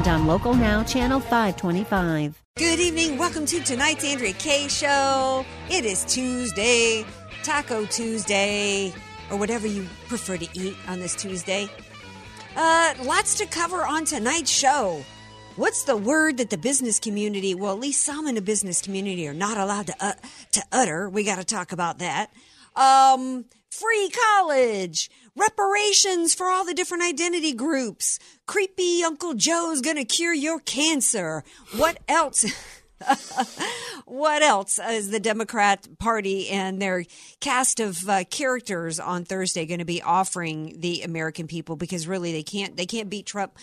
and on Local Now, Channel 525. Good evening. Welcome to tonight's Andrea Kaye Show. It is Tuesday, Taco Tuesday, or whatever you prefer to eat on this Tuesday. Uh, lots to cover on tonight's show. What's the word that the business community, well, at least some in the business community, are not allowed to uh, to utter? We got to talk about that. Um, free college, reparations for all the different identity groups. Creepy Uncle Joe's gonna cure your cancer. What else? what else is the Democrat Party and their cast of uh, characters on Thursday going to be offering the American people? Because really, they can't they can't beat Trump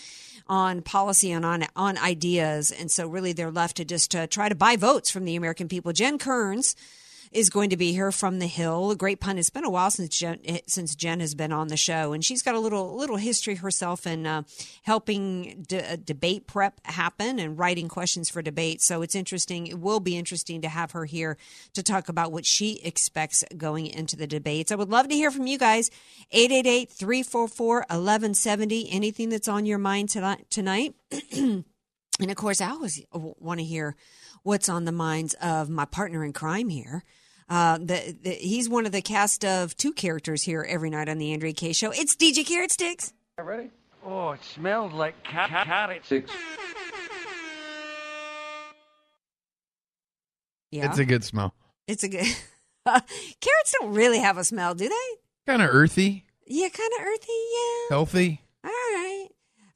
on policy and on on ideas, and so really they're left to just uh, try to buy votes from the American people. Jen Kerns is going to be here from the Hill. A great pun. It's been a while since Jen, since Jen has been on the show, and she's got a little little history herself in uh, helping de- debate prep happen and writing questions for debate. So it's interesting. It will be interesting to have her here to talk about what she expects going into the debates. I would love to hear from you guys. 888 344 1170. Anything that's on your mind tonight. and of course, I always want to hear what's on the minds of my partner in crime here. Uh, the, the, he's one of the cast of two characters here every night on the Andrea Kaye Show. It's DJ Carrot Sticks. Ready? Oh, it smells like ca- ca- carrot sticks. Yeah, It's a good smell. it's a good. Carrots don't really have a smell, do they? Kind of earthy, Yeah, kind of earthy. Yeah. healthy. All right.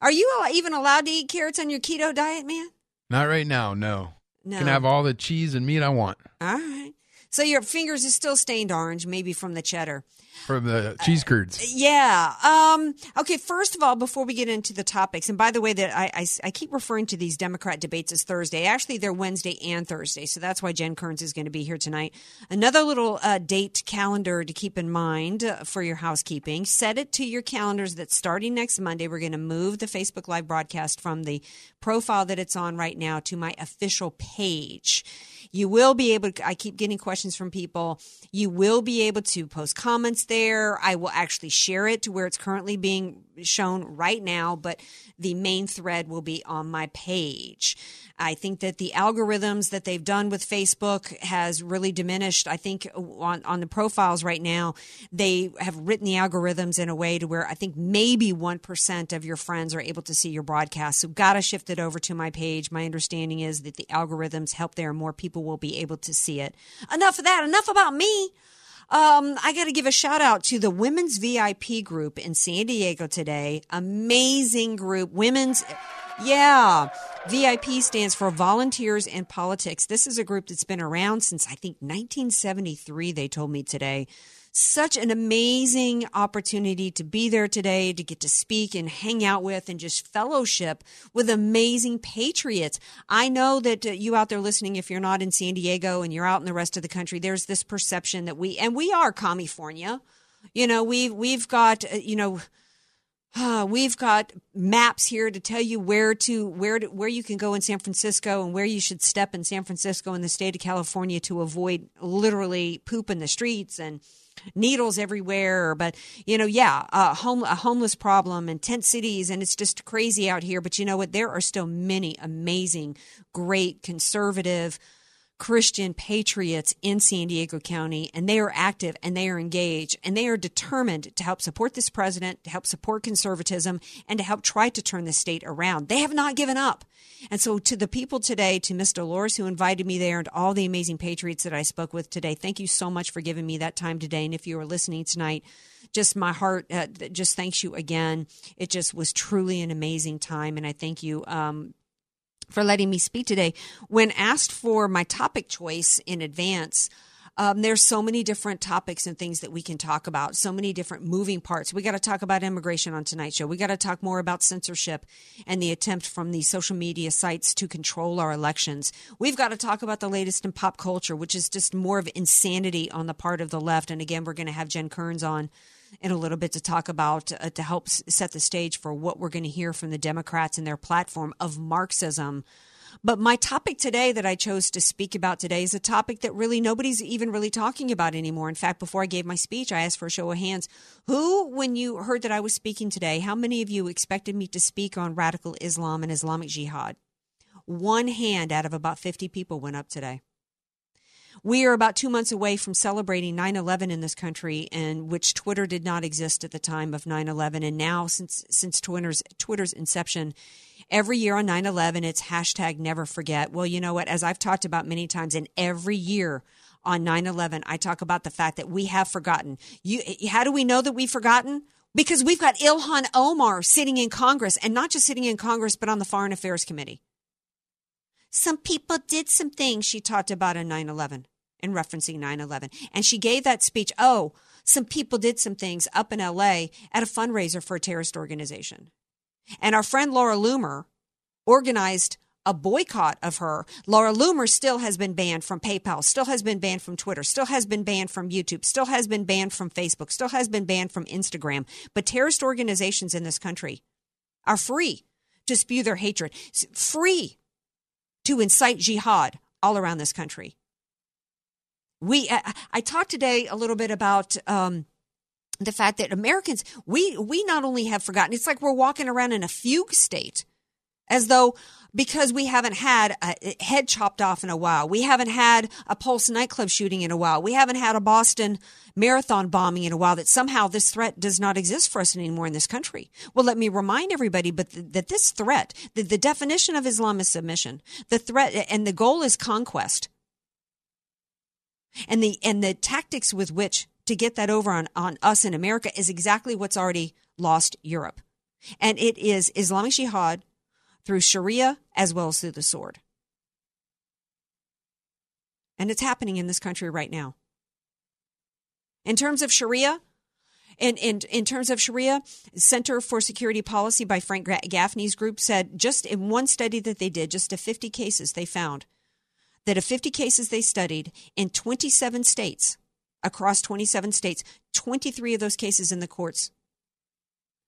Are you even allowed to eat carrots on your keto diet, man? Not right now, no. No. Can have all the cheese and meat I want All right. So your fingers is still stained orange, maybe from the cheddar. From the cheese curds. Yeah. Um, okay. First of all, before we get into the topics, and by the way, that I, I, I keep referring to these Democrat debates as Thursday. Actually, they're Wednesday and Thursday, so that's why Jen Kerns is going to be here tonight. Another little uh, date calendar to keep in mind uh, for your housekeeping. Set it to your calendars that starting next Monday, we're going to move the Facebook Live broadcast from the profile that it's on right now to my official page. You will be able to, I keep getting questions from people. You will be able to post comments there. I will actually share it to where it's currently being shown right now, but the main thread will be on my page. I think that the algorithms that they've done with Facebook has really diminished. I think on, on the profiles right now, they have written the algorithms in a way to where I think maybe 1% of your friends are able to see your broadcast. So got to shift it over to my page. My understanding is that the algorithms help there. More people will be able to see it. Enough of that. Enough about me. Um, I got to give a shout out to the women's VIP group in San Diego today. Amazing group. Women's, yeah. VIP stands for Volunteers in Politics. This is a group that's been around since I think 1973, they told me today. Such an amazing opportunity to be there today, to get to speak and hang out with and just fellowship with amazing patriots. I know that uh, you out there listening, if you're not in San Diego and you're out in the rest of the country, there's this perception that we, and we are California. You know, we've, we've got, uh, you know, we've got maps here to tell you where to where to, where you can go in San Francisco and where you should step in San Francisco in the state of California to avoid literally poop in the streets and needles everywhere. But you know, yeah, a, home, a homeless problem and tent cities, and it's just crazy out here. But you know what? There are still many amazing, great conservative. Christian patriots in San Diego County, and they are active and they are engaged and they are determined to help support this president, to help support conservatism, and to help try to turn the state around. They have not given up. And so, to the people today, to Miss Dolores who invited me there, and all the amazing patriots that I spoke with today, thank you so much for giving me that time today. And if you are listening tonight, just my heart uh, just thanks you again. It just was truly an amazing time, and I thank you. Um, for letting me speak today. When asked for my topic choice in advance, Um, there's so many different topics and things that we can talk about, so many different moving parts. We got to talk about immigration on tonight's show. We got to talk more about censorship and the attempt from these social media sites to control our elections. We've got to talk about the latest in pop culture, which is just more of insanity on the part of the left. And again, we're going to have Jen Kerns on in a little bit to talk about uh, to help set the stage for what we're going to hear from the Democrats and their platform of Marxism. But my topic today that I chose to speak about today is a topic that really nobody's even really talking about anymore. In fact, before I gave my speech, I asked for a show of hands. Who, when you heard that I was speaking today, how many of you expected me to speak on radical Islam and Islamic jihad? One hand out of about 50 people went up today. We are about two months away from celebrating 9 11 in this country, in which Twitter did not exist at the time of 9 11. And now, since, since Twitter's, Twitter's inception, every year on 9 11, it's hashtag never forget. Well, you know what? As I've talked about many times, and every year on 9 11, I talk about the fact that we have forgotten. You, how do we know that we've forgotten? Because we've got Ilhan Omar sitting in Congress, and not just sitting in Congress, but on the Foreign Affairs Committee. Some people did some things she talked about on 9 11 in referencing 9 11. And she gave that speech. Oh, some people did some things up in LA at a fundraiser for a terrorist organization. And our friend Laura Loomer organized a boycott of her. Laura Loomer still has been banned from PayPal, still has been banned from Twitter, still has been banned from YouTube, still has been banned from Facebook, still has been banned from Instagram. But terrorist organizations in this country are free to spew their hatred, free to incite jihad all around this country. We, I, I talked today a little bit about um, the fact that Americans, we we not only have forgotten, it's like we're walking around in a fugue state, as though because we haven't had a head chopped off in a while, we haven't had a Pulse nightclub shooting in a while, we haven't had a Boston marathon bombing in a while, that somehow this threat does not exist for us anymore in this country. Well, let me remind everybody, but th- that this threat, the, the definition of Islam is submission, the threat, and the goal is conquest. And the and the tactics with which to get that over on, on us in America is exactly what's already lost Europe. And it is Islamic Jihad through Sharia as well as through the sword. And it's happening in this country right now. In terms of Sharia, in, in, in terms of Sharia, Center for Security Policy by Frank Gaffney's group said just in one study that they did, just to 50 cases, they found that of 50 cases they studied in 27 states, across 27 states, 23 of those cases in the courts,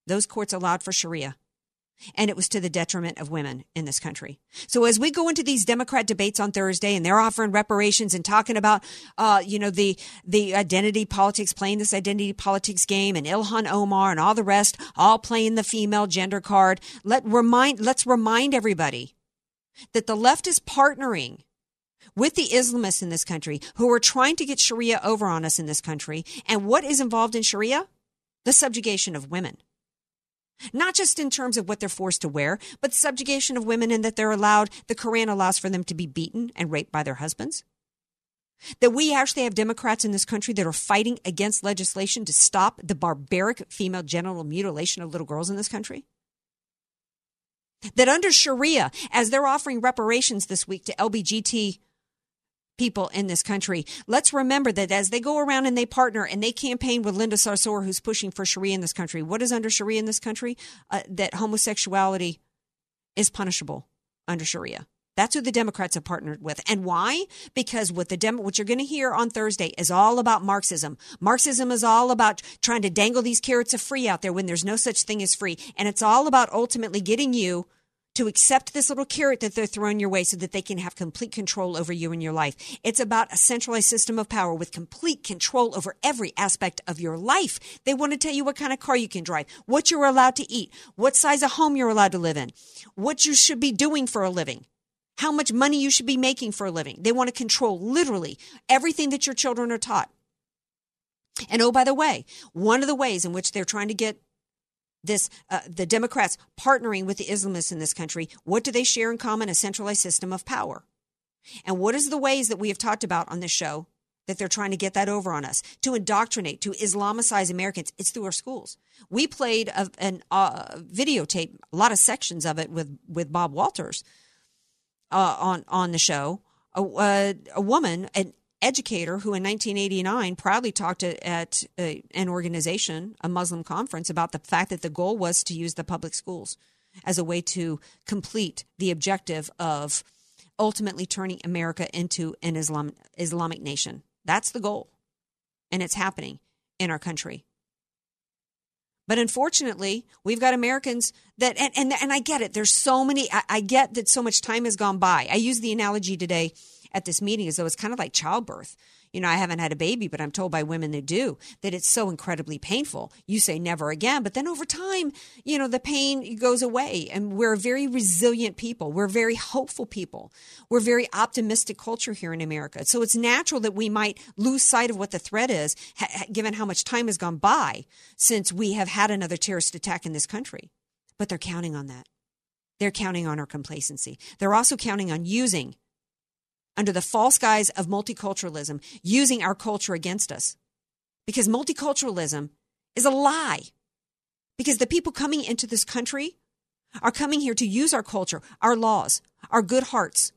those courts allowed for Sharia. And it was to the detriment of women in this country. So as we go into these Democrat debates on Thursday, and they're offering reparations and talking about, uh, you know, the the identity politics, playing this identity politics game, and Ilhan Omar and all the rest, all playing the female gender card. Let remind let's remind everybody that the left is partnering with the Islamists in this country who are trying to get Sharia over on us in this country. And what is involved in Sharia? The subjugation of women. Not just in terms of what they're forced to wear, but the subjugation of women in that they're allowed, the Quran allows for them to be beaten and raped by their husbands. That we actually have Democrats in this country that are fighting against legislation to stop the barbaric female genital mutilation of little girls in this country. That under Sharia, as they're offering reparations this week to LBGT people in this country. Let's remember that as they go around and they partner and they campaign with Linda Sarsour, who's pushing for Sharia in this country. What is under Sharia in this country? Uh, that homosexuality is punishable under Sharia. That's who the Democrats have partnered with. And why? Because what the Dem- what you're going to hear on Thursday is all about Marxism. Marxism is all about trying to dangle these carrots of free out there when there's no such thing as free. And it's all about ultimately getting you to accept this little carrot that they're throwing your way so that they can have complete control over you and your life. It's about a centralized system of power with complete control over every aspect of your life. They want to tell you what kind of car you can drive, what you're allowed to eat, what size of home you're allowed to live in, what you should be doing for a living. How much money you should be making for a living. They want to control literally everything that your children are taught. And oh, by the way, one of the ways in which they're trying to get this uh, the Democrats partnering with the Islamists in this country, what do they share in common? A centralized system of power. And what is the ways that we have talked about on this show that they're trying to get that over on us to indoctrinate, to Islamicize Americans? It's through our schools. We played a, an uh, videotape, a lot of sections of it with with Bob Walters uh, on on the show. A, a woman, an educator who in 1989 proudly talked at, a, uh, an organization, a Muslim conference, about the fact that the goal was to use the public schools as a way to complete the objective of ultimately turning America into an Islam, Islamic nation. That's the goal. And it's happening in our country. But unfortunately, we've got Americans that, and, and, and I get it. There's so many, I, I get that so much time has gone by. I use the analogy today at this meeting as though it's kind of like childbirth you know, I haven't had a baby, but I'm told by women that do that it's so incredibly painful. You say never again, but then over time, you know, the pain goes away. And we're very resilient people. We're very hopeful people. We're very optimistic culture here in America. So it's natural that we might lose sight of what the threat is, ha- given how much time has gone by since we have had another terrorist attack in this country. But they're counting on that. They're counting on our complacency. They're also counting on using under the false guise of multiculturalism, using our culture against us. Because multiculturalism is a lie. Because the people coming into this country are coming here to use our culture, our laws, our good hearts,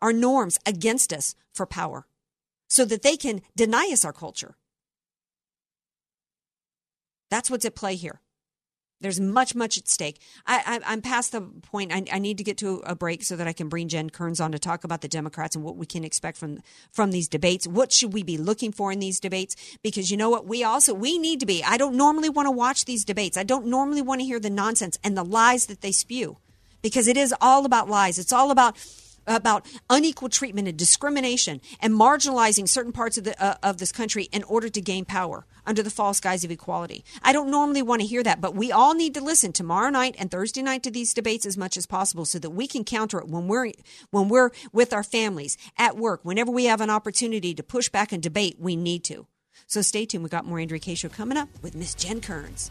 our norms against us for power so that they can deny us our culture. That's what's at play here. There's much, much at stake. I, am past the point. I, I, need to get to a break so that I can bring Jen Kerns on to talk about the Democrats and what we can expect from from these debates. What should we be looking for in these debates? Because you know what, we also we need to be. I don't normally want to watch these debates. I don't normally want to hear the nonsense and the lies that they spew, because it is all about lies. It's all about about unequal treatment and discrimination and marginalizing certain parts of the uh, of this country in order to gain power under the false guise of equality. I don't normally want to hear that, but we all need to listen tomorrow night and Thursday night to these debates as much as possible so that we can counter it when we're when we're with our families at work, whenever we have an opportunity to push back and debate, we need to. So stay tuned. We got more Andrea Kaye show coming up with Miss Jen Kerns.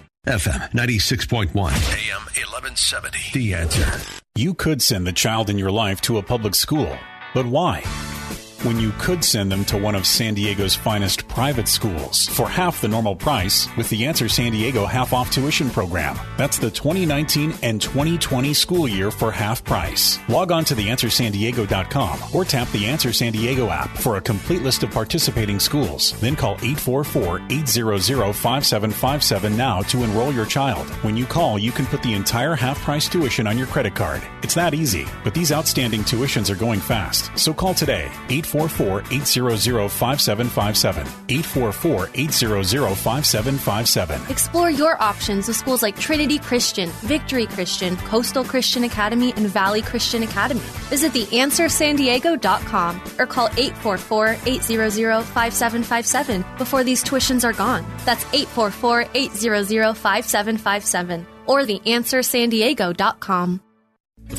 FM 96.1, AM 1170. The answer. You could send the child in your life to a public school, but why? When you could send them to one of San Diego's finest private schools for half the normal price with the Answer San Diego half off tuition program. That's the 2019 and 2020 school year for half price. Log on to theanswersandiego.com or tap the Answer San Diego app for a complete list of participating schools. Then call 844-800-5757 now to enroll your child. When you call, you can put the entire half price tuition on your credit card. It's that easy, but these outstanding tuitions are going fast. So call today. 8 844-800-5757. 844-800-5757. Explore your options with schools like Trinity Christian, Victory Christian, Coastal Christian Academy, and Valley Christian Academy. Visit theanswersandiego.com or call 844-800-5757 before these tuitions are gone. That's 844-800-5757 or theanswersandiego.com.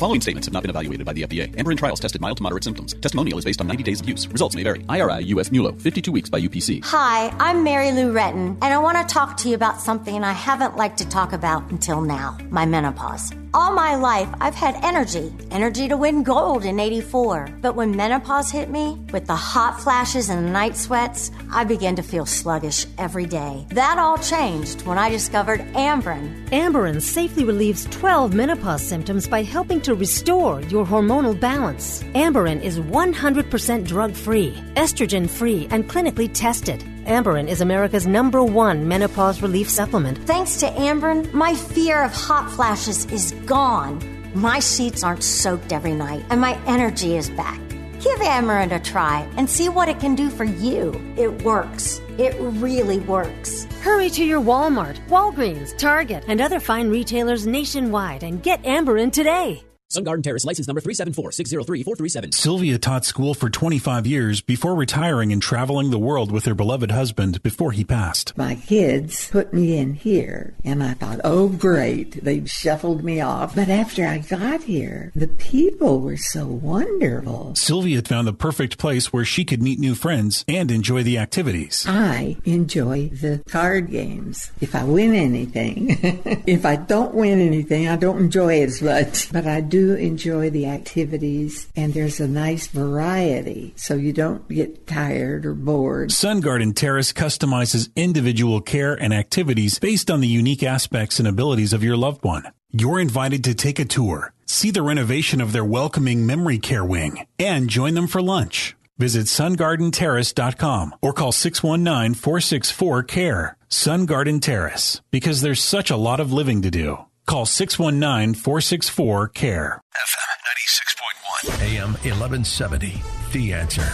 Following statements have not been evaluated by the FDA. Amberen trials tested mild to moderate symptoms. Testimonial is based on 90 days of use. Results may vary. IRI US MULO, 52 weeks by UPC. Hi, I'm Mary Lou Retton, and I want to talk to you about something I haven't liked to talk about until now my menopause. All my life, I've had energy, energy to win gold in 84. But when menopause hit me, with the hot flashes and the night sweats, I began to feel sluggish every day. That all changed when I discovered Amberen. Amberen safely relieves 12 menopause symptoms by helping to restore your hormonal balance. Amberen is 100% drug free, estrogen free, and clinically tested. Amberen is America's number one menopause relief supplement. Thanks to Amberen, my fear of hot flashes is gone. My sheets aren't soaked every night, and my energy is back. Give Amberen a try and see what it can do for you. It works. It really works. Hurry to your Walmart, Walgreens, Target, and other fine retailers nationwide and get Amberen today. Sun Garden Terrace license number 374-603-437. Sylvia taught school for 25 years before retiring and traveling the world with her beloved husband before he passed. My kids put me in here and I thought, oh great, they shuffled me off. But after I got here, the people were so wonderful. Sylvia had found the perfect place where she could meet new friends and enjoy the activities. I enjoy the card games. If I win anything, if I don't win anything, I don't enjoy it as much. But I do enjoy the activities and there's a nice variety so you don't get tired or bored. Sun Garden Terrace customizes individual care and activities based on the unique aspects and abilities of your loved one. You're invited to take a tour, see the renovation of their welcoming memory care wing, and join them for lunch. Visit sungardenterrace.com or call 619-464-CARE. Sun Garden Terrace, because there's such a lot of living to do. Call 619-464-CARE. FM 96.1 AM 1170. The answer.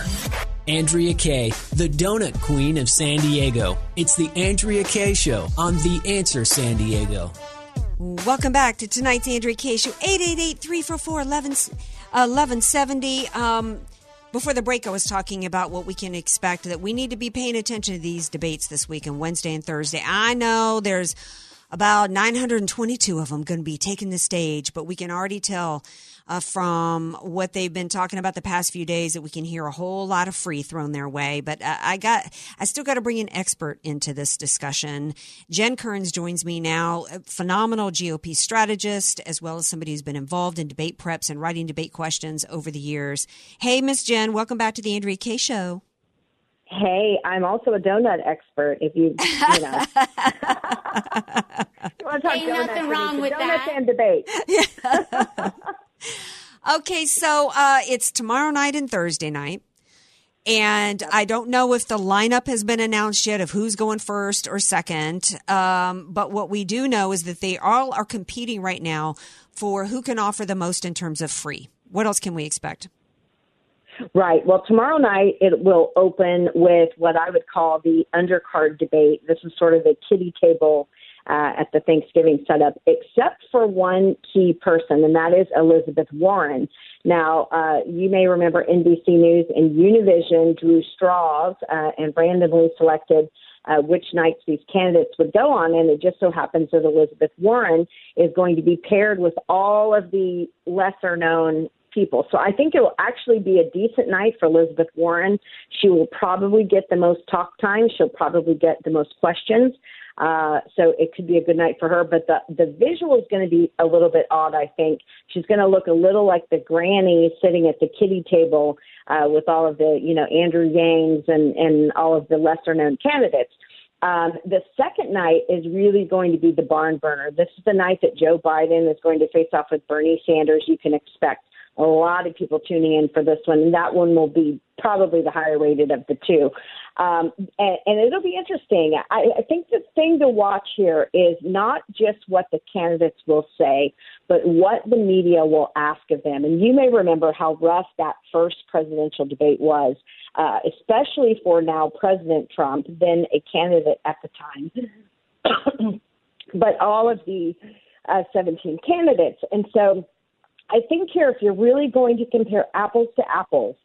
Andrea Kaye, the donut queen of San Diego. It's the Andrea Kaye Show on The Answer San Diego. Welcome back to tonight's Andrea Kaye Show, 888-344-1170. Um, before the break, I was talking about what we can expect, that we need to be paying attention to these debates this week on Wednesday and Thursday. I know there's about 922 of them going to be taking the stage, but we can already tell uh, from what they've been talking about the past few days that we can hear a whole lot of free thrown their way. But uh, I got, I still got to bring an expert into this discussion. Jen Kerns joins me now, phenomenal GOP strategist, as well as somebody who's been involved in debate preps and writing debate questions over the years. Hey, Miss Jen, welcome back to the Andrea Kaye Show. Hey, I'm also a donut expert. If you, you know, you want to talk Ain't nothing wrong with donuts that. and debate. Okay, so uh, it's tomorrow night and Thursday night. And I don't know if the lineup has been announced yet of who's going first or second. Um, but what we do know is that they all are competing right now for who can offer the most in terms of free. What else can we expect? Right. Well, tomorrow night it will open with what I would call the undercard debate. This is sort of the kitty table uh, at the Thanksgiving setup, except for one key person, and that is Elizabeth Warren. Now, uh, you may remember NBC News and Univision drew straws uh, and randomly selected uh, which nights these candidates would go on, and it just so happens that Elizabeth Warren is going to be paired with all of the lesser known people. So I think it will actually be a decent night for Elizabeth Warren. She will probably get the most talk time. She'll probably get the most questions. Uh, so it could be a good night for her. But the the visual is going to be a little bit odd. I think she's going to look a little like the granny sitting at the kitty table uh, with all of the you know Andrew Yangs and and all of the lesser known candidates. Um, the second night is really going to be the barn burner. This is the night that Joe Biden is going to face off with Bernie Sanders. You can expect a lot of people tuning in for this one, and that one will be probably the higher rated of the two. Um, and, and it'll be interesting. I, I think the thing to watch here is not just what the candidates will say, but what the media will ask of them. And you may remember how rough that first presidential debate was, uh, especially for now President Trump, then a candidate at the time, but all of the uh, 17 candidates. And so I think here, if you're really going to compare apples to apples,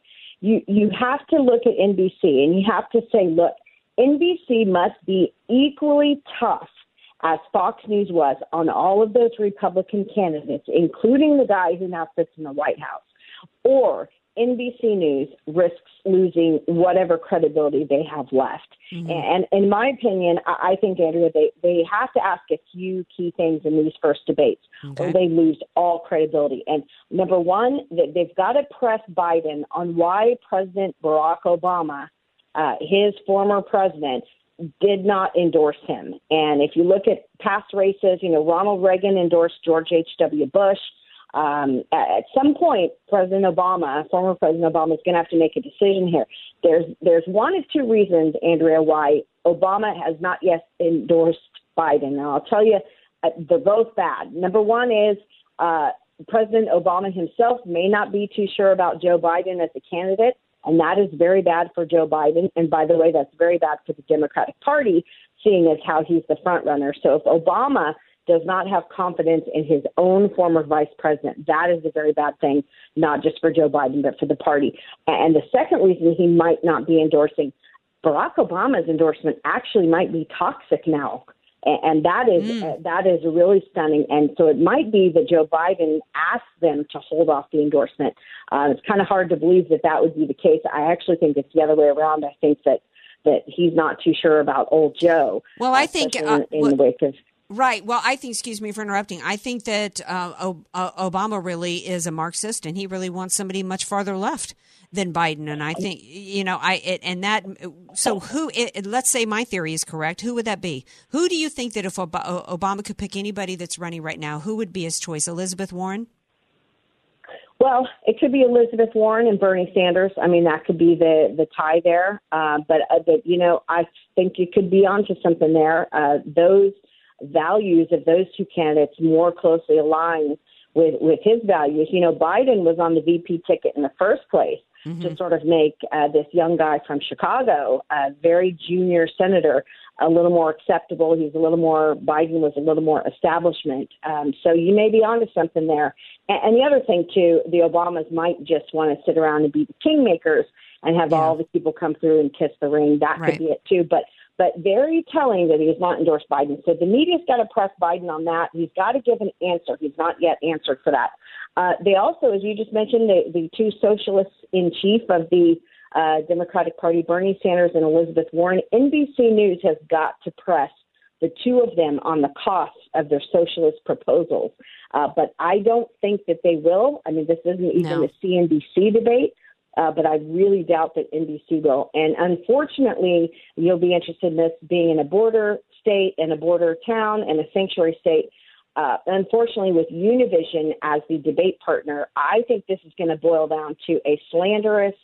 you you have to look at NBC and you have to say, look, NBC must be equally tough as Fox News was on all of those Republican candidates, including the guy who now sits in the White House, or NBC News risks losing whatever credibility they have left. Mm-hmm. And in my opinion, I think, Andrea, they, they have to ask a few key things in these first debates, okay. or they lose all credibility. And number one, that they've got to press Biden on why President Barack Obama, uh, his former president, did not endorse him. And if you look at past races, you know, Ronald Reagan endorsed George H.W. Bush. Um, at some point, President Obama, former President Obama, is going to have to make a decision here. There's there's one of two reasons, Andrea, why Obama has not yet endorsed Biden. And I'll tell you, uh, they're both bad. Number one is uh, President Obama himself may not be too sure about Joe Biden as a candidate, and that is very bad for Joe Biden. And by the way, that's very bad for the Democratic Party, seeing as how he's the front runner. So if Obama does not have confidence in his own former vice president. That is a very bad thing, not just for Joe Biden, but for the party. And the second reason he might not be endorsing Barack Obama's endorsement actually might be toxic now. And that is mm. uh, that is really stunning. And so it might be that Joe Biden asked them to hold off the endorsement. Uh, it's kind of hard to believe that that would be the case. I actually think it's the other way around. I think that that he's not too sure about old Joe. Well, I think uh, in, in well, the wake of Right. Well, I think, excuse me for interrupting, I think that uh, uh, Obama really is a Marxist and he really wants somebody much farther left than Biden. And I think, you know, I, it, and that, so who, it, let's say my theory is correct, who would that be? Who do you think that if Obama could pick anybody that's running right now, who would be his choice? Elizabeth Warren? Well, it could be Elizabeth Warren and Bernie Sanders. I mean, that could be the the tie there. Uh, but, uh, but you know, I think you could be onto something there. Uh, those values of those two candidates more closely align with with his values. You know, Biden was on the VP ticket in the first place mm-hmm. to sort of make uh, this young guy from Chicago, a very junior senator, a little more acceptable. He's a little more Biden was a little more establishment. Um, so you may be onto something there. And, and the other thing too, the Obamas might just want to sit around and be the kingmakers and have yeah. all the people come through and kiss the ring. That right. could be it too. But but very telling that he has not endorsed Biden. So the media's got to press Biden on that. He's got to give an answer. He's not yet answered for that. Uh, they also, as you just mentioned, the, the two socialists in chief of the uh, Democratic Party, Bernie Sanders and Elizabeth Warren, NBC News has got to press the two of them on the costs of their socialist proposals. Uh, but I don't think that they will. I mean, this isn't even no. a CNBC debate uh, but I really doubt that NBC will. And unfortunately, you'll be interested in this being in a border state and a border town and a sanctuary state. Uh, unfortunately, with Univision as the debate partner, I think this is going to boil down to a slanderous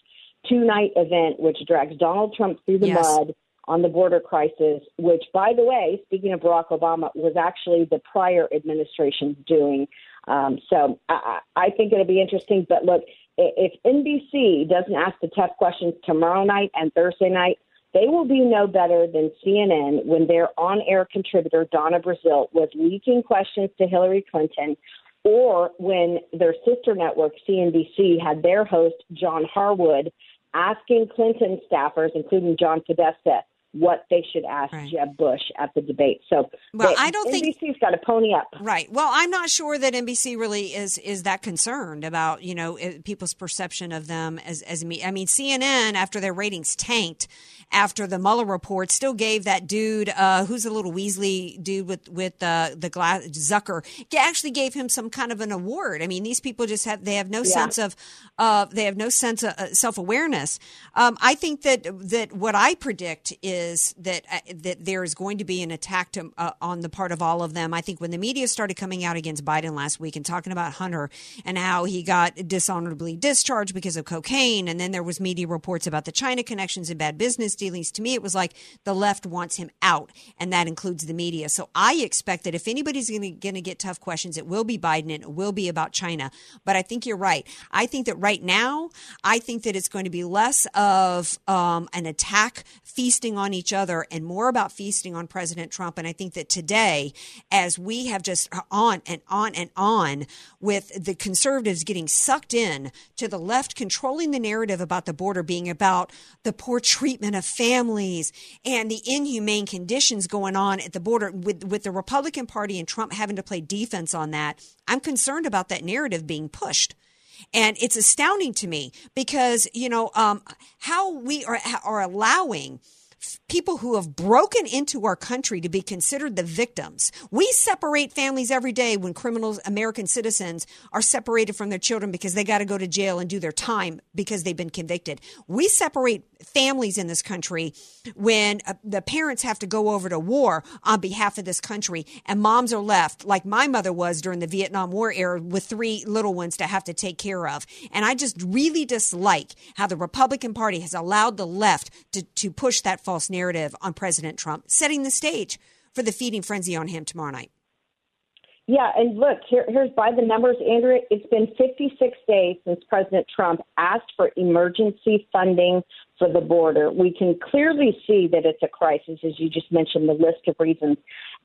two night event which drags Donald Trump through the yes. mud on the border crisis, which, by the way, speaking of Barack Obama, was actually the prior administration's doing. Um, so I, I think it'll be interesting. But look, if NBC doesn't ask the tough questions tomorrow night and Thursday night, they will be no better than CNN when their on air contributor, Donna Brazile, was leaking questions to Hillary Clinton, or when their sister network, CNBC, had their host, John Harwood, asking Clinton staffers, including John Podesta, what they should ask right. Jeb Bush at the debate. So, well, I don't NBC's think NBC's got to pony up. Right. Well, I'm not sure that NBC really is is that concerned about you know people's perception of them as as me. I mean, CNN after their ratings tanked after the Mueller report still gave that dude uh, who's a little Weasley dude with with uh, the glass Zucker actually gave him some kind of an award. I mean, these people just have they have no yeah. sense of uh, they have no sense of uh, self awareness. Um, I think that that what I predict is is that uh, that there is going to be an attack to, uh, on the part of all of them. I think when the media started coming out against Biden last week and talking about Hunter and how he got dishonorably discharged because of cocaine, and then there was media reports about the China connections and bad business dealings. To me, it was like the left wants him out, and that includes the media. So I expect that if anybody's going to get tough questions, it will be Biden and it will be about China. But I think you're right. I think that right now, I think that it's going to be less of um, an attack feasting on each other and more about feasting on President Trump. And I think that today, as we have just on and on and on with the conservatives getting sucked in to the left controlling the narrative about the border being about the poor treatment of families and the inhumane conditions going on at the border with, with the Republican Party and Trump having to play defense on that, I'm concerned about that narrative being pushed. And it's astounding to me because, you know, um, how we are, are allowing people who have broken into our country to be considered the victims. We separate families every day when criminals, American citizens, are separated from their children because they got to go to jail and do their time because they've been convicted. We separate families in this country when uh, the parents have to go over to war on behalf of this country and moms are left like my mother was during the Vietnam War era with three little ones to have to take care of. And I just really dislike how the Republican Party has allowed the left to, to push that false narrative on President Trump, setting the stage for the feeding frenzy on him tomorrow night. Yeah, and look, here, here's by the numbers, Andrea. It's been 56 days since President Trump asked for emergency funding for the border. We can clearly see that it's a crisis, as you just mentioned, the list of reasons.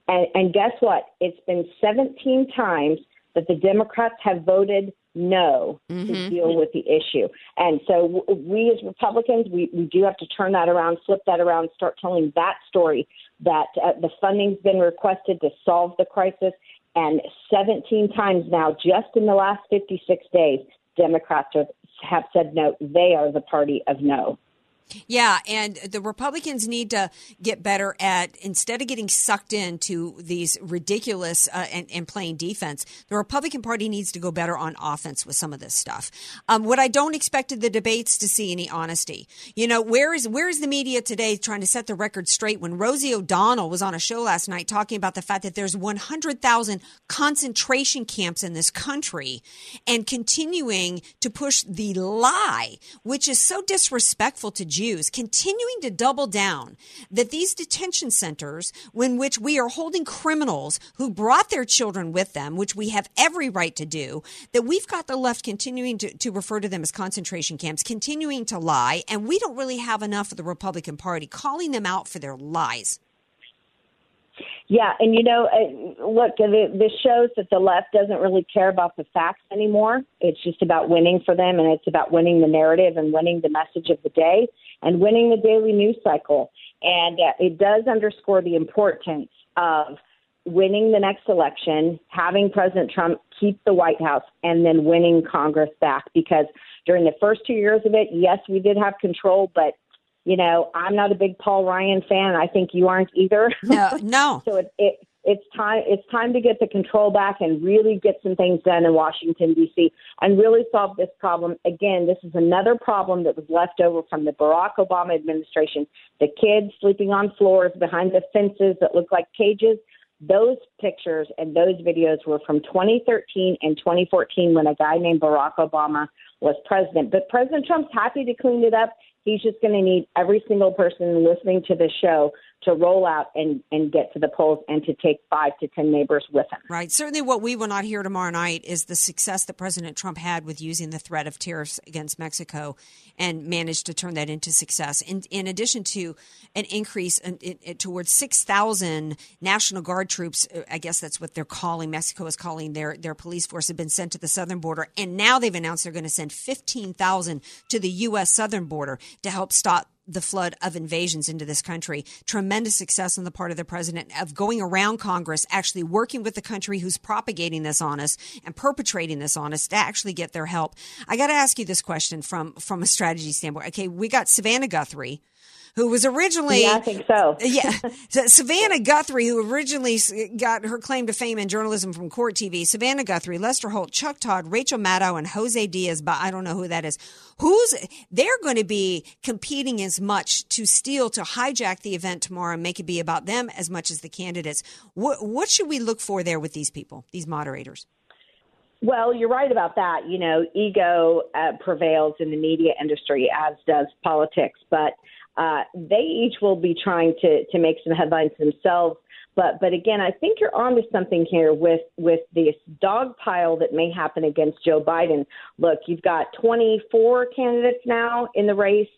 And, and guess what? It's been 17 times that the Democrats have voted no mm-hmm. to deal with the issue. And so we as Republicans, we, we do have to turn that around, flip that around, start telling that story that uh, the funding's been requested to solve the crisis. And 17 times now, just in the last 56 days, Democrats have, have said no. They are the party of no. Yeah, and the Republicans need to get better at instead of getting sucked into these ridiculous uh, and, and, playing defense. The Republican Party needs to go better on offense with some of this stuff. Um, what I don't expect the debates to see any honesty. You know, where is where is the media today trying to set the record straight when Rosie O'Donnell was on a show last night talking about the fact that there's 100,000 concentration camps in this country and continuing to push the lie, which is so disrespectful to Jews, continuing to double down that these detention centers, in which we are holding criminals who brought their children with them, which we have every right to do, that we've got the left continuing to, to refer to them as concentration camps, continuing to lie, and we don't really have enough of the Republican Party calling them out for their lies. Yeah, and you know, uh, look, this shows that the left doesn't really care about the facts anymore. It's just about winning for them, and it's about winning the narrative and winning the message of the day and winning the daily news cycle. And uh, it does underscore the importance of winning the next election, having President Trump keep the White House, and then winning Congress back. Because during the first two years of it, yes, we did have control, but you know, I'm not a big Paul Ryan fan. I think you aren't either. No, no. so it, it it's time it's time to get the control back and really get some things done in Washington D.C. and really solve this problem. Again, this is another problem that was left over from the Barack Obama administration. The kids sleeping on floors behind the fences that look like cages. Those pictures and those videos were from 2013 and 2014 when a guy named Barack Obama was president. But President Trump's happy to clean it up. He's just going to need every single person listening to the show to roll out and, and get to the polls and to take five to 10 neighbors with him. Right. Certainly, what we will not hear tomorrow night is the success that President Trump had with using the threat of tariffs against Mexico and managed to turn that into success. In, in addition to an increase in, in, towards 6,000 National Guard troops, uh, I guess that's what they're calling, Mexico is calling their, their police force, have been sent to the southern border. And now they've announced they're going to send 15,000 to the U.S. southern border to help stop the flood of invasions into this country. Tremendous success on the part of the president of going around Congress, actually working with the country who's propagating this on us and perpetrating this on us to actually get their help. I got to ask you this question from from a strategy standpoint. Okay, we got Savannah Guthrie who was originally yeah, I think so. yeah, Savannah Guthrie, who originally got her claim to fame in journalism from Court TV. Savannah Guthrie, Lester Holt, Chuck Todd, Rachel Maddow, and Jose Diaz. But I don't know who that is. Who's they're going to be competing as much to steal to hijack the event tomorrow and make it be about them as much as the candidates. What what should we look for there with these people, these moderators? Well, you're right about that. You know, ego uh, prevails in the media industry, as does politics. But uh, they each will be trying to to make some headlines themselves. But but again, I think you're onto something here with with this dog pile that may happen against Joe Biden. Look, you've got 24 candidates now in the race.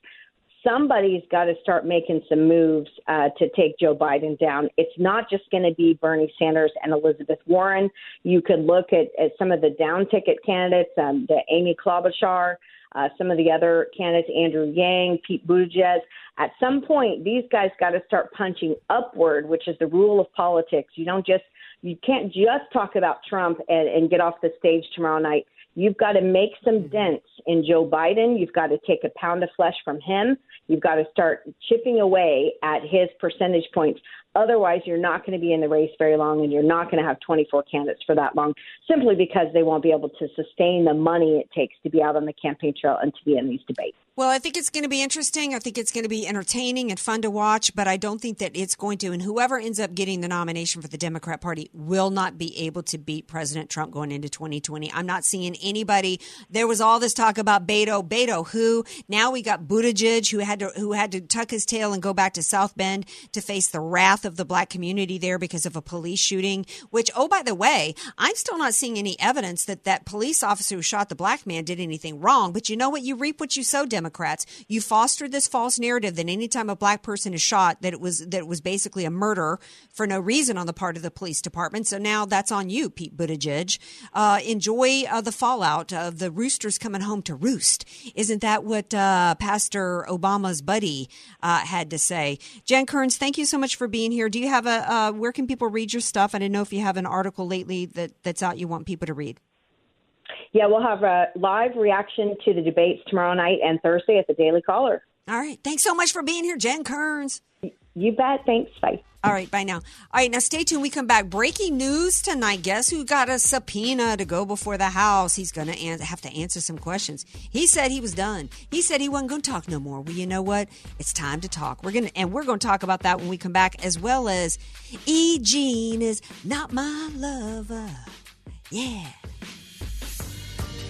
Somebody's got to start making some moves uh, to take Joe Biden down. It's not just going to be Bernie Sanders and Elizabeth Warren. You could look at, at some of the down ticket candidates, um, the Amy Klobuchar, uh, some of the other candidates, Andrew Yang, Pete Buttigieg. At some point, these guys got to start punching upward, which is the rule of politics. You don't just you can't just talk about Trump and, and get off the stage tomorrow night. You've got to make some dents in Joe Biden. You've got to take a pound of flesh from him. You've got to start chipping away at his percentage points. Otherwise, you're not going to be in the race very long and you're not going to have 24 candidates for that long simply because they won't be able to sustain the money it takes to be out on the campaign trail and to be in these debates. Well, I think it's going to be interesting. I think it's going to be entertaining and fun to watch, but I don't think that it's going to. And whoever ends up getting the nomination for the Democrat Party will not be able to beat President Trump going into 2020. I'm not seeing anybody. There was all this talk about Beto. Beto, who now we got Buttigieg, who had to who had to tuck his tail and go back to South Bend to face the wrath of the black community there because of a police shooting. Which, oh by the way, I'm still not seeing any evidence that that police officer who shot the black man did anything wrong. But you know what? You reap what you sow, Democrats. You fostered this false narrative that anytime a black person is shot, that it was that it was basically a murder for no reason on the part of the police department. So now that's on you, Pete Buttigieg. Uh, enjoy uh, the fallout of the roosters coming home to roost. Isn't that what uh, Pastor Obama's buddy uh, had to say? Jen Kearns, thank you so much for being here. Do you have a uh, where can people read your stuff? I didn't know if you have an article lately that that's out you want people to read. Yeah, we'll have a live reaction to the debates tomorrow night and Thursday at the Daily Caller. All right. Thanks so much for being here, Jen Kerns. You bet. Thanks. Bye. All right, bye now. All right, now stay tuned. We come back. Breaking news tonight. Guess who got a subpoena to go before the House? He's going to have to answer some questions. He said he was done. He said he wasn't going to talk no more. Well, you know what? It's time to talk. We're going to, and we're going to talk about that when we come back, as well as E. Jean is not my lover. Yeah.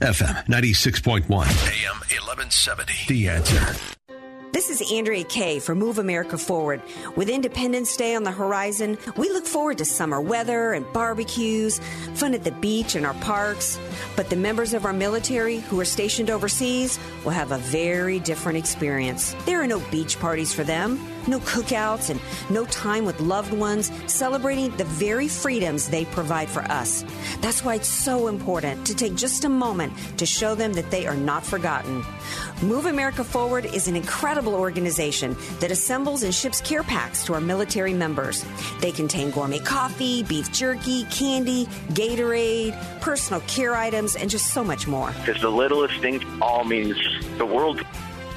FM 96.1, AM 1170. The answer. This is Andrea Kaye for Move America Forward. With Independence Day on the horizon, we look forward to summer weather and barbecues, fun at the beach and our parks. But the members of our military who are stationed overseas will have a very different experience. There are no beach parties for them, no cookouts, and no time with loved ones celebrating the very freedoms they provide for us. That's why it's so important to take just a moment to show them that they are not forgotten. Move America Forward is an incredible organization that assembles and ships care packs to our military members. They contain gourmet coffee, beef jerky, candy, Gatorade, personal care items, and just so much more. Because the littlest thing all means the world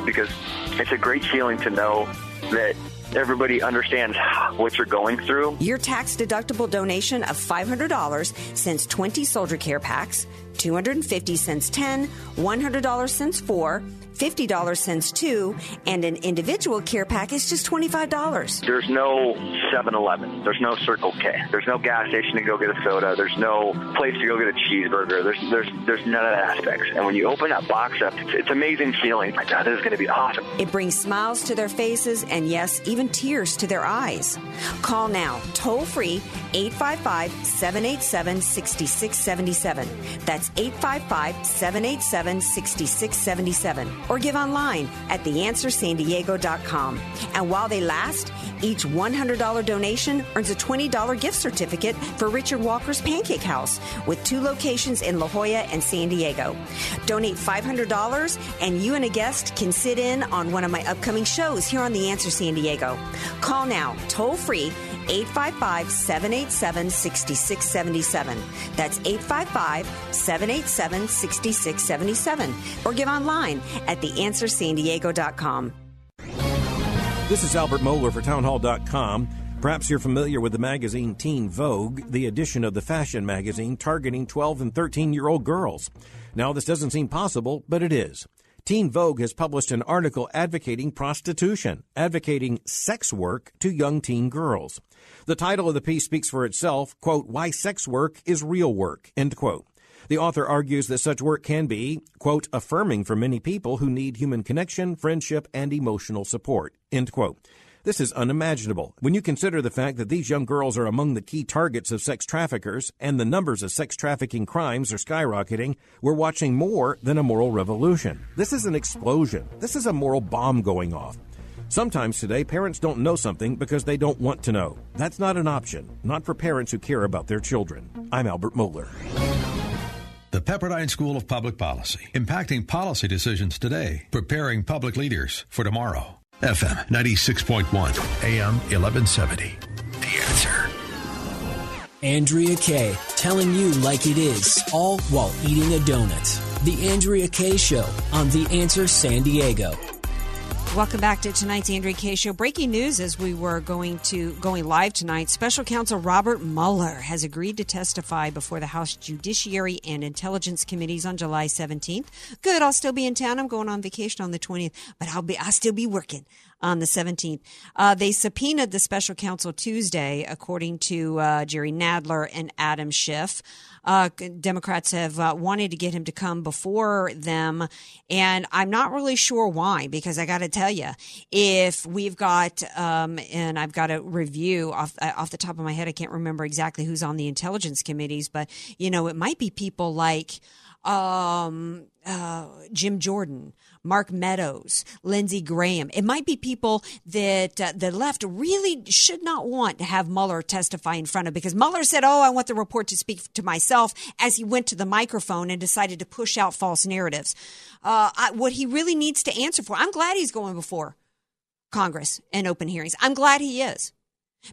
because it's a great feeling to know that everybody understands what you're going through. Your tax deductible donation of $500 sends 20 soldier care packs, 250 cents 10, $100 cents 4, $50 cents 2, and an individual care pack is just $25. There's no 7 Eleven. There's no Circle K. There's no gas station to go get a soda. There's no place to go get a cheeseburger. There's there's there's none of that aspects. And when you open that box up, it's, it's amazing feeling. My God, this is going to be awesome. It brings smiles to their faces and, yes, even tears to their eyes. Call now, toll free, 855 787 6677. That's 855 787 6677. Or give online at theanswersandiego.com. And while they last, each $100 donation earns a $20 gift certificate for Richard Walker's Pancake House with two locations in La Jolla and San Diego. Donate $500 and you and a guest can sit in on one of my upcoming shows here on The Answer San Diego. Call now, toll free, 855 787 6677. That's 855 787 6677. Or give online at theanswersandiego.com. This is Albert Mohler for Townhall.com. Perhaps you're familiar with the magazine Teen Vogue, the edition of the fashion magazine targeting 12 and 13 year old girls. Now, this doesn't seem possible, but it is. Teen Vogue has published an article advocating prostitution, advocating sex work to young teen girls. The title of the piece speaks for itself, quote, why sex work is real work, end quote. The author argues that such work can be, quote, affirming for many people who need human connection, friendship, and emotional support, end quote. This is unimaginable when you consider the fact that these young girls are among the key targets of sex traffickers and the numbers of sex trafficking crimes are skyrocketing. We're watching more than a moral revolution. This is an explosion. This is a moral bomb going off. Sometimes today, parents don't know something because they don't want to know. That's not an option, not for parents who care about their children. I'm Albert Mohler. The Pepperdine School of Public Policy, impacting policy decisions today, preparing public leaders for tomorrow. FM 96.1, AM 1170. The answer. Andrea Kaye, telling you like it is, all while eating a donut. The Andrea Kaye Show on The Answer San Diego. Welcome back to tonight's Andrea Kaye Show. Breaking news as we were going to going live tonight. Special Counsel Robert Mueller has agreed to testify before the House Judiciary and Intelligence Committees on July 17th. Good, I'll still be in town. I'm going on vacation on the 20th, but I'll be I'll still be working on the 17th. Uh, they subpoenaed the special counsel Tuesday, according to uh, Jerry Nadler and Adam Schiff. Uh, Democrats have uh, wanted to get him to come before them, and I'm not really sure why. Because I got to tell you, if we've got, um, and I've got a review off uh, off the top of my head, I can't remember exactly who's on the intelligence committees, but you know, it might be people like um, uh, Jim Jordan, Mark Meadows, Lindsey Graham. It might be people that uh, the left really should not want to have Mueller testify in front of because Mueller said, "Oh, I want the report to speak to myself," as he went to the microphone and decided to push out false narratives. Uh, I, what he really needs to answer for, I'm glad he's going before Congress and open hearings. I'm glad he is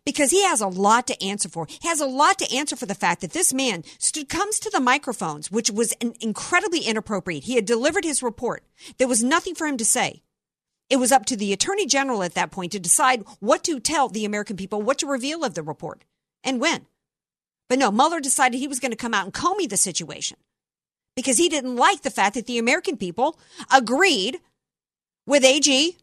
because he has a lot to answer for. He has a lot to answer for the fact that this man stood, comes to the microphones, which was incredibly inappropriate. He had delivered his report. There was nothing for him to say. It was up to the attorney general at that point to decide what to tell the American people, what to reveal of the report, and when. But no, Mueller decided he was going to come out and comey the situation because he didn't like the fact that the American people agreed with AG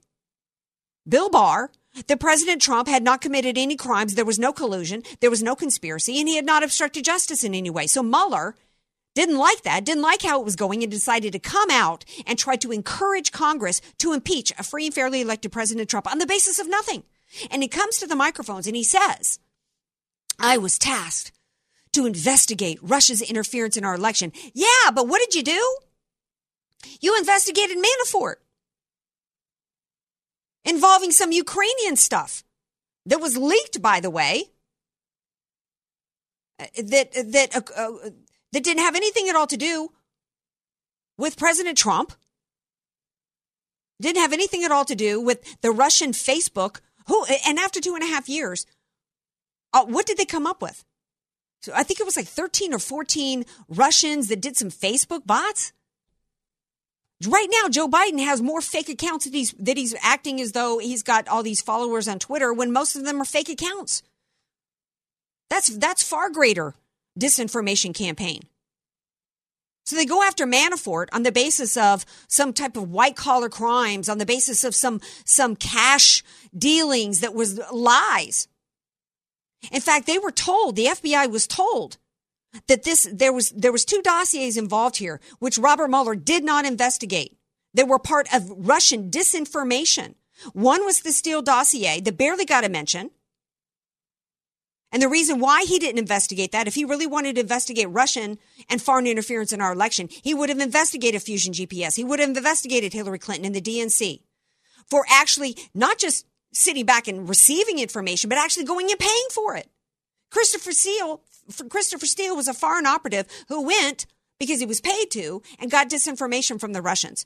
Bill Barr that President Trump had not committed any crimes, there was no collusion, there was no conspiracy, and he had not obstructed justice in any way. So Mueller didn't like that, didn't like how it was going, and decided to come out and try to encourage Congress to impeach a free and fairly elected President Trump on the basis of nothing. And he comes to the microphones and he says, I was tasked to investigate Russia's interference in our election. Yeah, but what did you do? You investigated Manafort involving some Ukrainian stuff that was leaked, by the way, uh, that that uh, uh, that didn't have anything at all to do with President Trump. Didn't have anything at all to do with the Russian Facebook. Who and after two and a half years, uh, what did they come up with? So I think it was like thirteen or fourteen Russians that did some Facebook bots. Right now, Joe Biden has more fake accounts that he's that he's acting as though he's got all these followers on Twitter when most of them are fake accounts. That's that's far greater disinformation campaign. So they go after Manafort on the basis of some type of white collar crimes, on the basis of some some cash dealings that was lies. In fact, they were told, the FBI was told that this there was there was two dossiers involved here which Robert Mueller did not investigate. They were part of Russian disinformation. One was the Steele dossier that barely got a mention. And the reason why he didn't investigate that, if he really wanted to investigate Russian and foreign interference in our election, he would have investigated Fusion GPS. He would have investigated Hillary Clinton and the DNC for actually not just sitting back and receiving information, but actually going and paying for it. Christopher Steele Christopher Steele was a foreign operative who went because he was paid to and got disinformation from the Russians.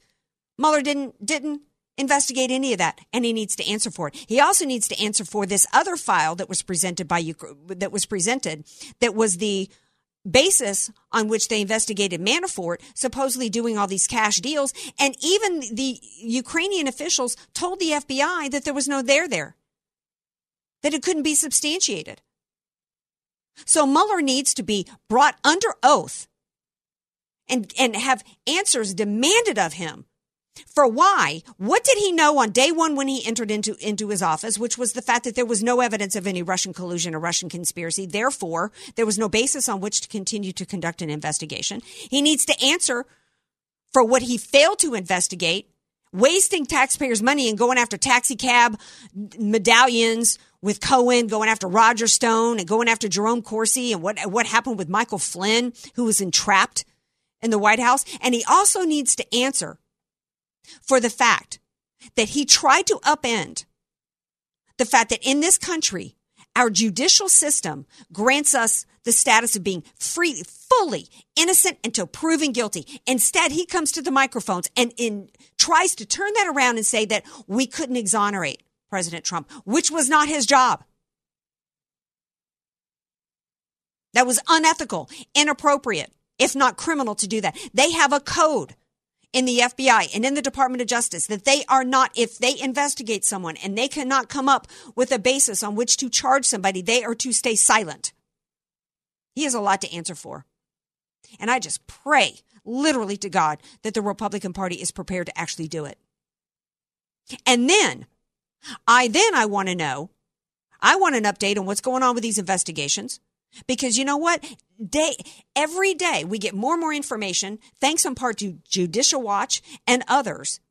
Mueller didn't didn't investigate any of that, and he needs to answer for it. He also needs to answer for this other file that was presented by that was presented that was the basis on which they investigated Manafort, supposedly doing all these cash deals. And even the Ukrainian officials told the FBI that there was no there there, that it couldn't be substantiated. So Mueller needs to be brought under oath and, and have answers demanded of him for why. What did he know on day one when he entered into, into his office, which was the fact that there was no evidence of any Russian collusion or Russian conspiracy. Therefore, there was no basis on which to continue to conduct an investigation. He needs to answer for what he failed to investigate, wasting taxpayers' money and going after taxi cab medallions with Cohen, going after Roger Stone and going after Jerome Corsi and what, what happened with Michael Flynn, who was entrapped in the White House. And he also needs to answer for the fact that he tried to upend the fact that in this country, our judicial system grants us the status of being free, fully innocent until proven guilty. Instead, he comes to the microphones and in, tries to turn that around and say that we couldn't exonerate President Trump, which was not his job. That was unethical, inappropriate, if not criminal to do that. They have a code in the FBI and in the Department of Justice that they are not, if they investigate someone and they cannot come up with a basis on which to charge somebody, they are to stay silent. He has a lot to answer for. And I just pray, literally to God, that the Republican Party is prepared to actually do it. And then, I then I want to know, I want an update on what's going on with these investigations. Because you know what? Day, every day we get more and more information, thanks in part to Judicial Watch and others,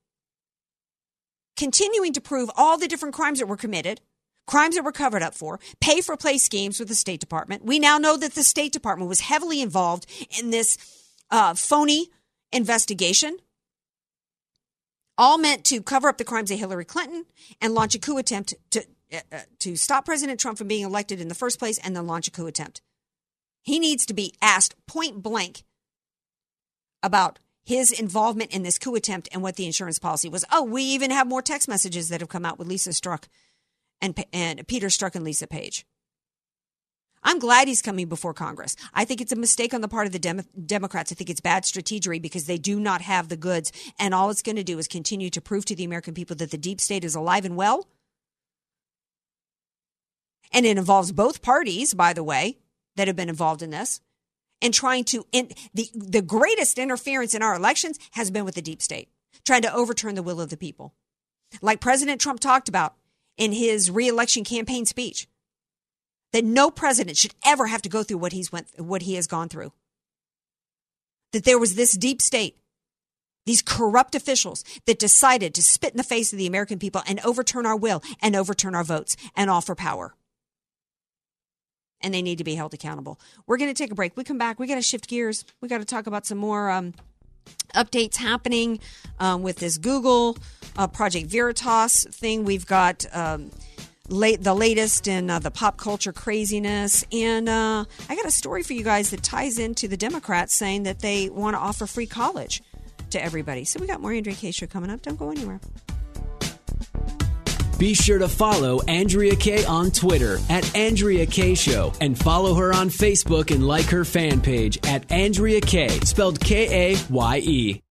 continuing to prove all the different crimes that were committed, crimes that were covered up for, pay for play schemes with the State Department. We now know that the State Department was heavily involved in this uh, phony investigation, all meant to cover up the crimes of Hillary Clinton and launch a coup attempt to uh, uh, to stop President Trump from being elected in the first place and then launch a coup attempt. He needs to be asked point blank about his involvement in this coup attempt and what the insurance policy was. Oh, we even have more text messages that have come out with Lisa Strzok and, and Peter Strzok and Lisa Page. I'm glad he's coming before Congress. I think it's a mistake on the part of the Dem- Democrats. I think it's bad strategy because they do not have the goods. And all it's going to do is continue to prove to the American people that the deep state is alive and well and it involves both parties, by the way, that have been involved in this, and trying to, in, the, the greatest interference in our elections has been with the deep state, trying to overturn the will of the people. Like President Trump talked about in his reelection campaign speech, that no president should ever have to go through what he's went, what he has gone through. That there was this deep state these corrupt officials that decided to spit in the face of the American people and overturn our will and overturn our votes and offer power and they need to be held accountable. We're going to take a break. We come back. We got to shift gears. We got to talk about some more um, updates happening um, with this Google uh, Project Veritas thing. We've got. Um, late, the latest in uh, the pop culture craziness. And uh, I got a story for you guys that ties into the Democrats saying that they want to offer free college to everybody. So we got more Andrea Kaye Show coming up. Don't go anywhere. Be sure to follow Andrea Kaye on Twitter at Andrea Kaye Show and follow her on Facebook and like her fan page at Andrea Kaye, spelled K A Y E.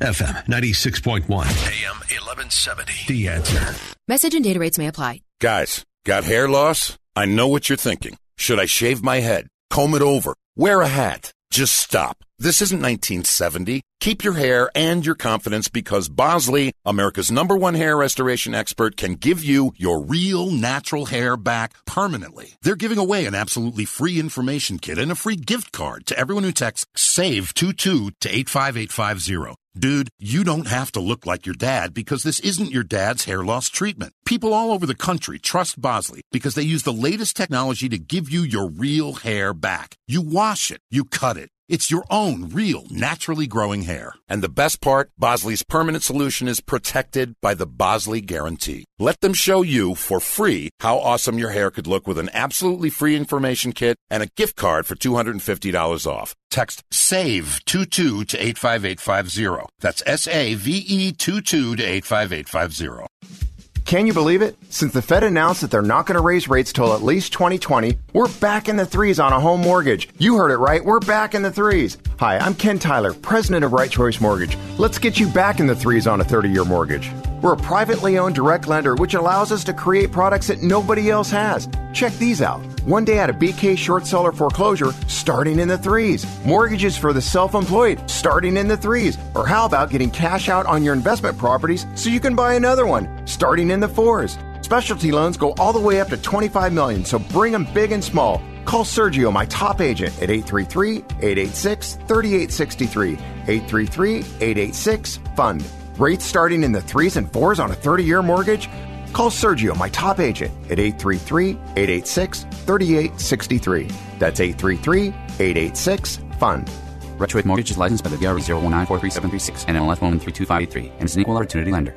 FM 96.1, AM 1170. The answer. Message and data rates may apply. Guys, got hair loss? I know what you're thinking. Should I shave my head, comb it over, Wear a hat. Just stop. This isn't 1970. Keep your hair and your confidence because Bosley, America's number one hair restoration expert, can give you your real natural hair back permanently. They're giving away an absolutely free information kit and a free gift card to everyone who texts SAVE22 to 85850. Dude, you don't have to look like your dad because this isn't your dad's hair loss treatment. People all over the country trust Bosley because they use the latest technology to give you your real hair back. You wash it, you cut it. It's your own real, naturally growing hair. And the best part, Bosley's permanent solution is protected by the Bosley Guarantee. Let them show you for free how awesome your hair could look with an absolutely free information kit and a gift card for $250 off. Text SAVE22 to 85850. That's S A V E 22 to 85850. Can you believe it? Since the Fed announced that they're not going to raise rates till at least 2020, we're back in the threes on a home mortgage. You heard it right. We're back in the threes. Hi, I'm Ken Tyler, president of Right Choice Mortgage. Let's get you back in the threes on a 30 year mortgage. We're a privately owned direct lender, which allows us to create products that nobody else has. Check these out. One day at a BK short seller foreclosure, starting in the threes. Mortgages for the self employed, starting in the threes. Or how about getting cash out on your investment properties so you can buy another one, starting in the fours. Specialty loans go all the way up to 25 million, so bring them big and small. Call Sergio, my top agent, at 833 886 3863. 833 886 FUND. Rates starting in the threes and fours on a 30 year mortgage? Call Sergio, my top agent, at 833 886 3863. That's 833 886 FUND. Right Choice Mortgage is licensed by the DRE 019437336 and NLF 13253 and is an equal opportunity lender.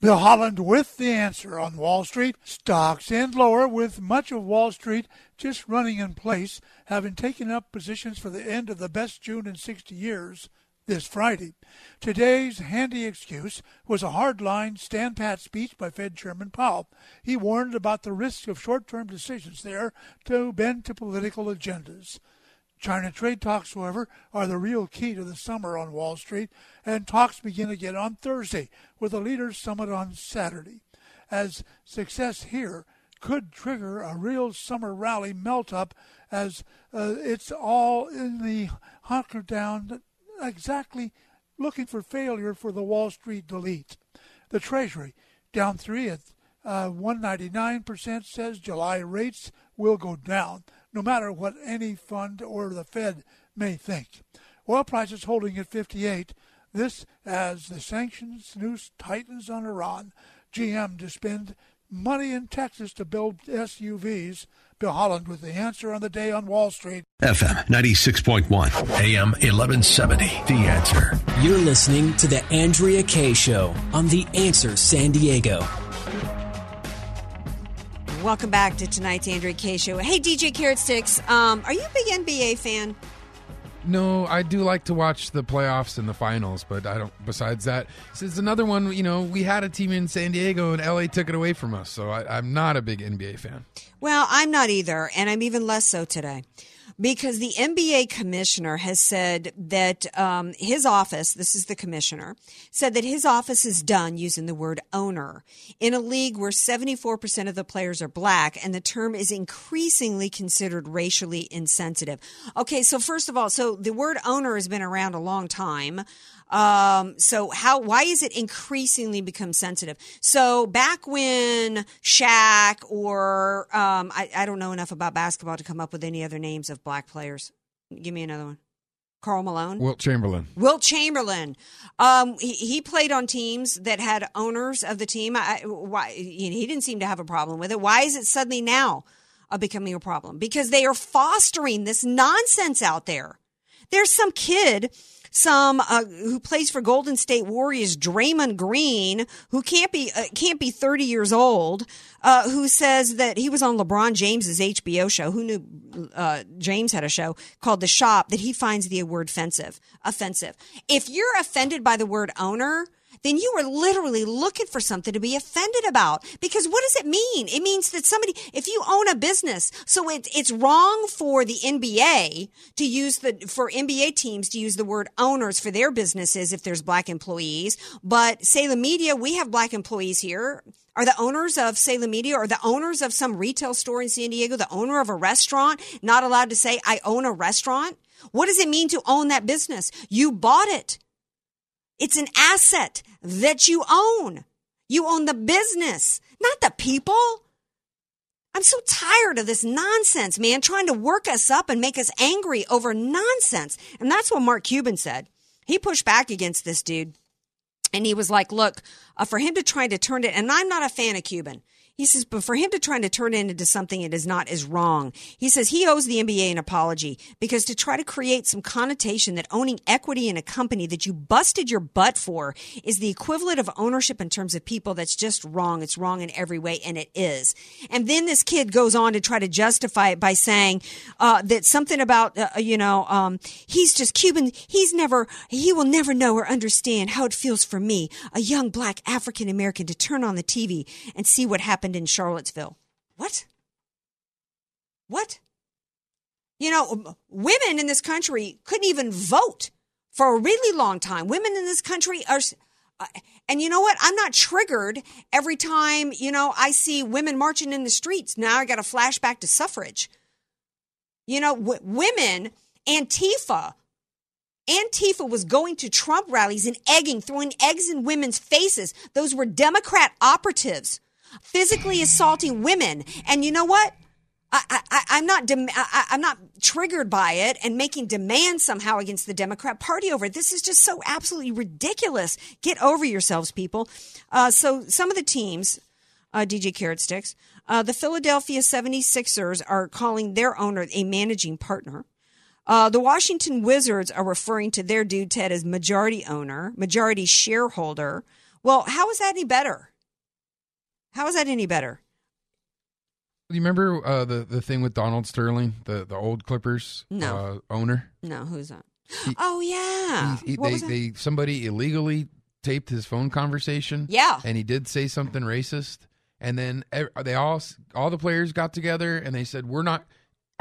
Bill Holland with the answer on Wall Street. Stocks end lower with much of Wall Street just running in place, having taken up positions for the end of the best June in 60 years this Friday. Today's handy excuse was a hardline stand pat speech by Fed Chairman Powell. He warned about the risk of short term decisions there to bend to political agendas. China trade talks, however, are the real key to the summer on Wall Street, and talks begin again on Thursday with a leaders' summit on Saturday. As success here could trigger a real summer rally melt up as uh, it's all in the hunker down exactly looking for failure for the Wall Street delete. The Treasury down three at uh, 199% says July rates will go down, no matter what any fund or the Fed may think. Oil prices holding at 58. This as the sanctions noose tightens on Iran. GM to spend money in Texas to build SUVs. Bill Holland with the answer on the day on Wall Street. FM 96.1, AM 1170. The answer. You're listening to The Andrea Kaye Show on The Answer San Diego. Welcome back to tonight's Andrea Kaye Show. Hey, DJ Carrot Sticks, um, are you a big NBA fan? No, I do like to watch the playoffs and the finals, but I don't. Besides that, is another one. You know, we had a team in San Diego and LA took it away from us, so I, I'm not a big NBA fan. Well, I'm not either, and I'm even less so today. Because the NBA commissioner has said that um, his office, this is the commissioner, said that his office is done using the word owner in a league where 74% of the players are black and the term is increasingly considered racially insensitive. Okay, so first of all, so the word owner has been around a long time. Um, so how why is it increasingly become sensitive? So back when Shaq or um, I, I don't know enough about basketball to come up with any other names of black players. Give me another one. Karl Malone. Wilt Chamberlain. Wilt Chamberlain. Um, he, he, played on teams that had owners of the team. I, why he didn't seem to have a problem with it. Why is it suddenly now uh, becoming a problem? Because they are fostering this nonsense out there. There's some kid some uh, who plays for Golden State Warriors, Draymond Green, who can't be uh, can't be 30 years old, uh, who says that he was on LeBron James's HBO show. Who knew uh, James had a show called The Shop? That he finds the word offensive. Offensive. If you're offended by the word owner, then you are literally looking for something to be offended about. Because what does it mean? It means that somebody, if you own a business, so it, it's wrong for the NBA to use the, for NBA teams to use the word owners for their businesses if there's black employees. But Salem Media, we have black employees here. Are the owners of Salem Media or the owners of some retail store in San Diego, the owner of a restaurant, not allowed to say, I own a restaurant? What does it mean to own that business? You bought it. It's an asset that you own. You own the business, not the people. I'm so tired of this nonsense, man, trying to work us up and make us angry over nonsense. And that's what Mark Cuban said. He pushed back against this dude. And he was like, look, uh, for him to try to turn it, and I'm not a fan of Cuban. He says, but for him to try to turn it into something it is not is wrong. He says he owes the NBA an apology because to try to create some connotation that owning equity in a company that you busted your butt for is the equivalent of ownership in terms of people, that's just wrong. It's wrong in every way, and it is. And then this kid goes on to try to justify it by saying uh, that something about, uh, you know, um, he's just Cuban. He's never, he will never know or understand how it feels for me, a young black African American, to turn on the TV and see what happened in Charlottesville. What? What? You know, women in this country couldn't even vote for a really long time. Women in this country are. Uh, and you know what? I'm not triggered every time, you know, I see women marching in the streets. Now I got a flashback to suffrage. You know, w- women, Antifa, Antifa was going to Trump rallies and egging, throwing eggs in women's faces. Those were Democrat operatives physically assaulting women. And you know what? I, am not dem- I, I'm not triggered by it and making demands somehow against the Democrat Party over it. This is just so absolutely ridiculous. Get over yourselves, people. Uh, so some of the teams, uh, DJ Carrot Sticks, uh, the Philadelphia 76ers are calling their owner a managing partner. Uh, the Washington Wizards are referring to their dude Ted as majority owner, majority shareholder. Well, how is that any better? How is that any better? Do you remember uh, the the thing with Donald Sterling, the the old Clippers no. uh, owner? No, who's that? He, oh yeah, he, he, they they somebody illegally taped his phone conversation. Yeah, and he did say something racist, and then they all all the players got together and they said we're not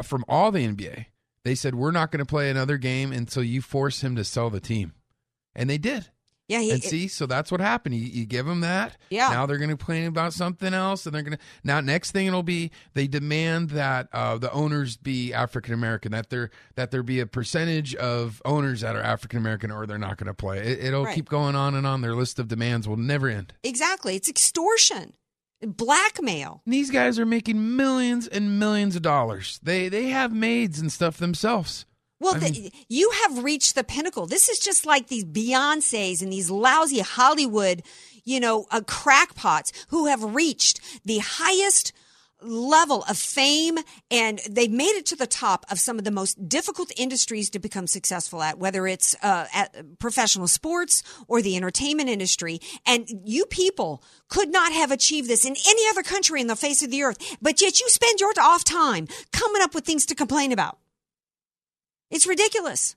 from all the NBA. They said we're not going to play another game until you force him to sell the team, and they did. Yeah, he, and see, so that's what happened. You, you give them that. Yeah. Now they're going to complain about something else, and they're going to now next thing it'll be they demand that uh, the owners be African American, that there that there be a percentage of owners that are African American, or they're not going to play. It, will right. keep going on and on. Their list of demands will never end. Exactly, it's extortion, blackmail. And these guys are making millions and millions of dollars. They they have maids and stuff themselves. Well, the, you have reached the pinnacle. This is just like these Beyonces and these lousy Hollywood, you know, uh, crackpots who have reached the highest level of fame and they've made it to the top of some of the most difficult industries to become successful at, whether it's uh, at professional sports or the entertainment industry. And you people could not have achieved this in any other country in the face of the earth, but yet you spend your off time coming up with things to complain about. It's ridiculous.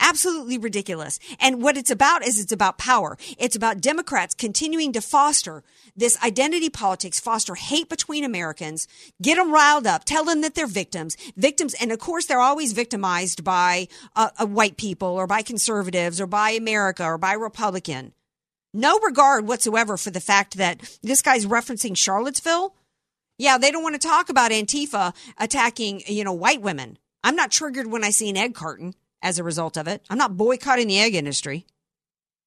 Absolutely ridiculous. And what it's about is it's about power. It's about Democrats continuing to foster this identity politics, foster hate between Americans, get them riled up, tell them that they're victims, victims. And of course, they're always victimized by uh, uh, white people or by conservatives or by America or by Republican. No regard whatsoever for the fact that this guy's referencing Charlottesville. Yeah, they don't want to talk about Antifa attacking, you know, white women. I'm not triggered when I see an egg carton as a result of it. I'm not boycotting the egg industry.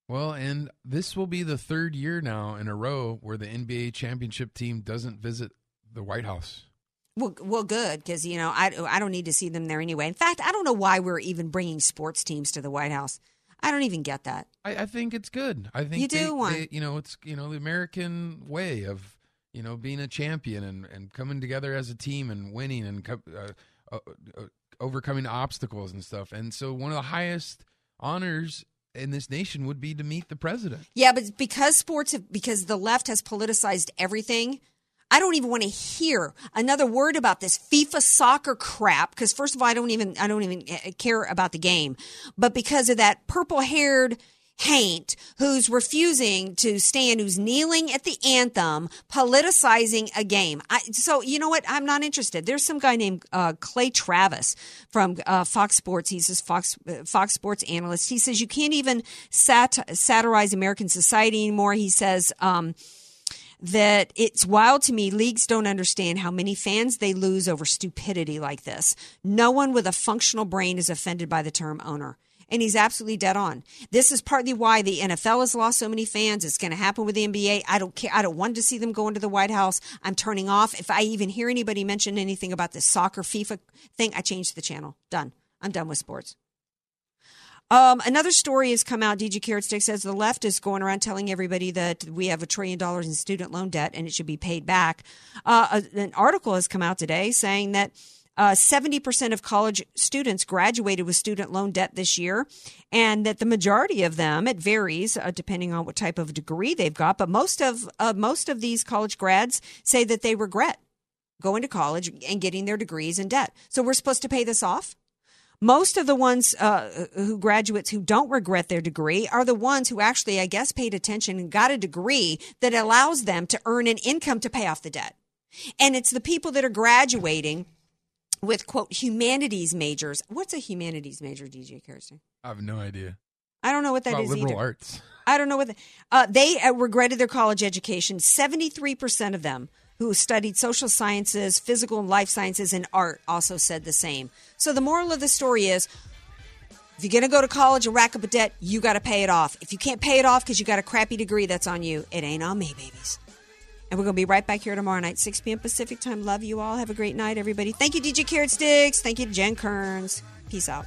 Well, and this will be the third year now in a row where the NBA championship team doesn't visit the White House. Well, well, good because you know I I don't need to see them there anyway. In fact, I don't know why we're even bringing sports teams to the White House. I don't even get that. I, I think it's good. I think you do they, want, they, you know, it's you know the American way of you know being a champion and, and coming together as a team and winning and uh, uh, uh, overcoming obstacles and stuff. And so one of the highest honors in this nation would be to meet the president. Yeah, but because sports have, because the left has politicized everything, I don't even want to hear another word about this FIFA soccer crap because first of all I don't even I don't even eh, care about the game. But because of that purple-haired haint who's refusing to stand, who's kneeling at the anthem, politicizing a game. I, so, you know what? I'm not interested. There's some guy named uh, Clay Travis from uh, Fox Sports. He's a Fox, uh, Fox Sports analyst. He says you can't even sat- satirize American society anymore. He says, um, that it's wild to me. Leagues don't understand how many fans they lose over stupidity like this. No one with a functional brain is offended by the term owner. And he's absolutely dead on. This is partly why the NFL has lost so many fans. It's going to happen with the NBA. I don't care. I don't want to see them go into the White House. I'm turning off. If I even hear anybody mention anything about this soccer FIFA thing, I change the channel. Done. I'm done with sports. Um, another story has come out. DJ Carrot Stick says the left is going around telling everybody that we have a trillion dollars in student loan debt and it should be paid back. Uh, an article has come out today saying that uh, 70% of college students graduated with student loan debt this year, and that the majority of them, it varies uh, depending on what type of degree they've got, but most of uh, most of these college grads say that they regret going to college and getting their degrees in debt. So we're supposed to pay this off. Most of the ones uh, who graduates who don't regret their degree are the ones who actually, I guess, paid attention and got a degree that allows them to earn an income to pay off the debt. And it's the people that are graduating with quote humanities majors. What's a humanities major, DJ Kirsten? I have no idea. I don't know what that is liberal either. arts. I don't know what the, uh, they uh, regretted their college education. Seventy-three percent of them who studied social sciences, physical and life sciences, and art also said the same. So the moral of the story is. If you're going to go to college and rack up a debt, you got to pay it off. If you can't pay it off because you got a crappy degree, that's on you. It ain't on me, babies. And we're going to be right back here tomorrow night, 6 p.m. Pacific time. Love you all. Have a great night, everybody. Thank you, DJ Carrot Sticks. Thank you Jen Kerns. Peace out.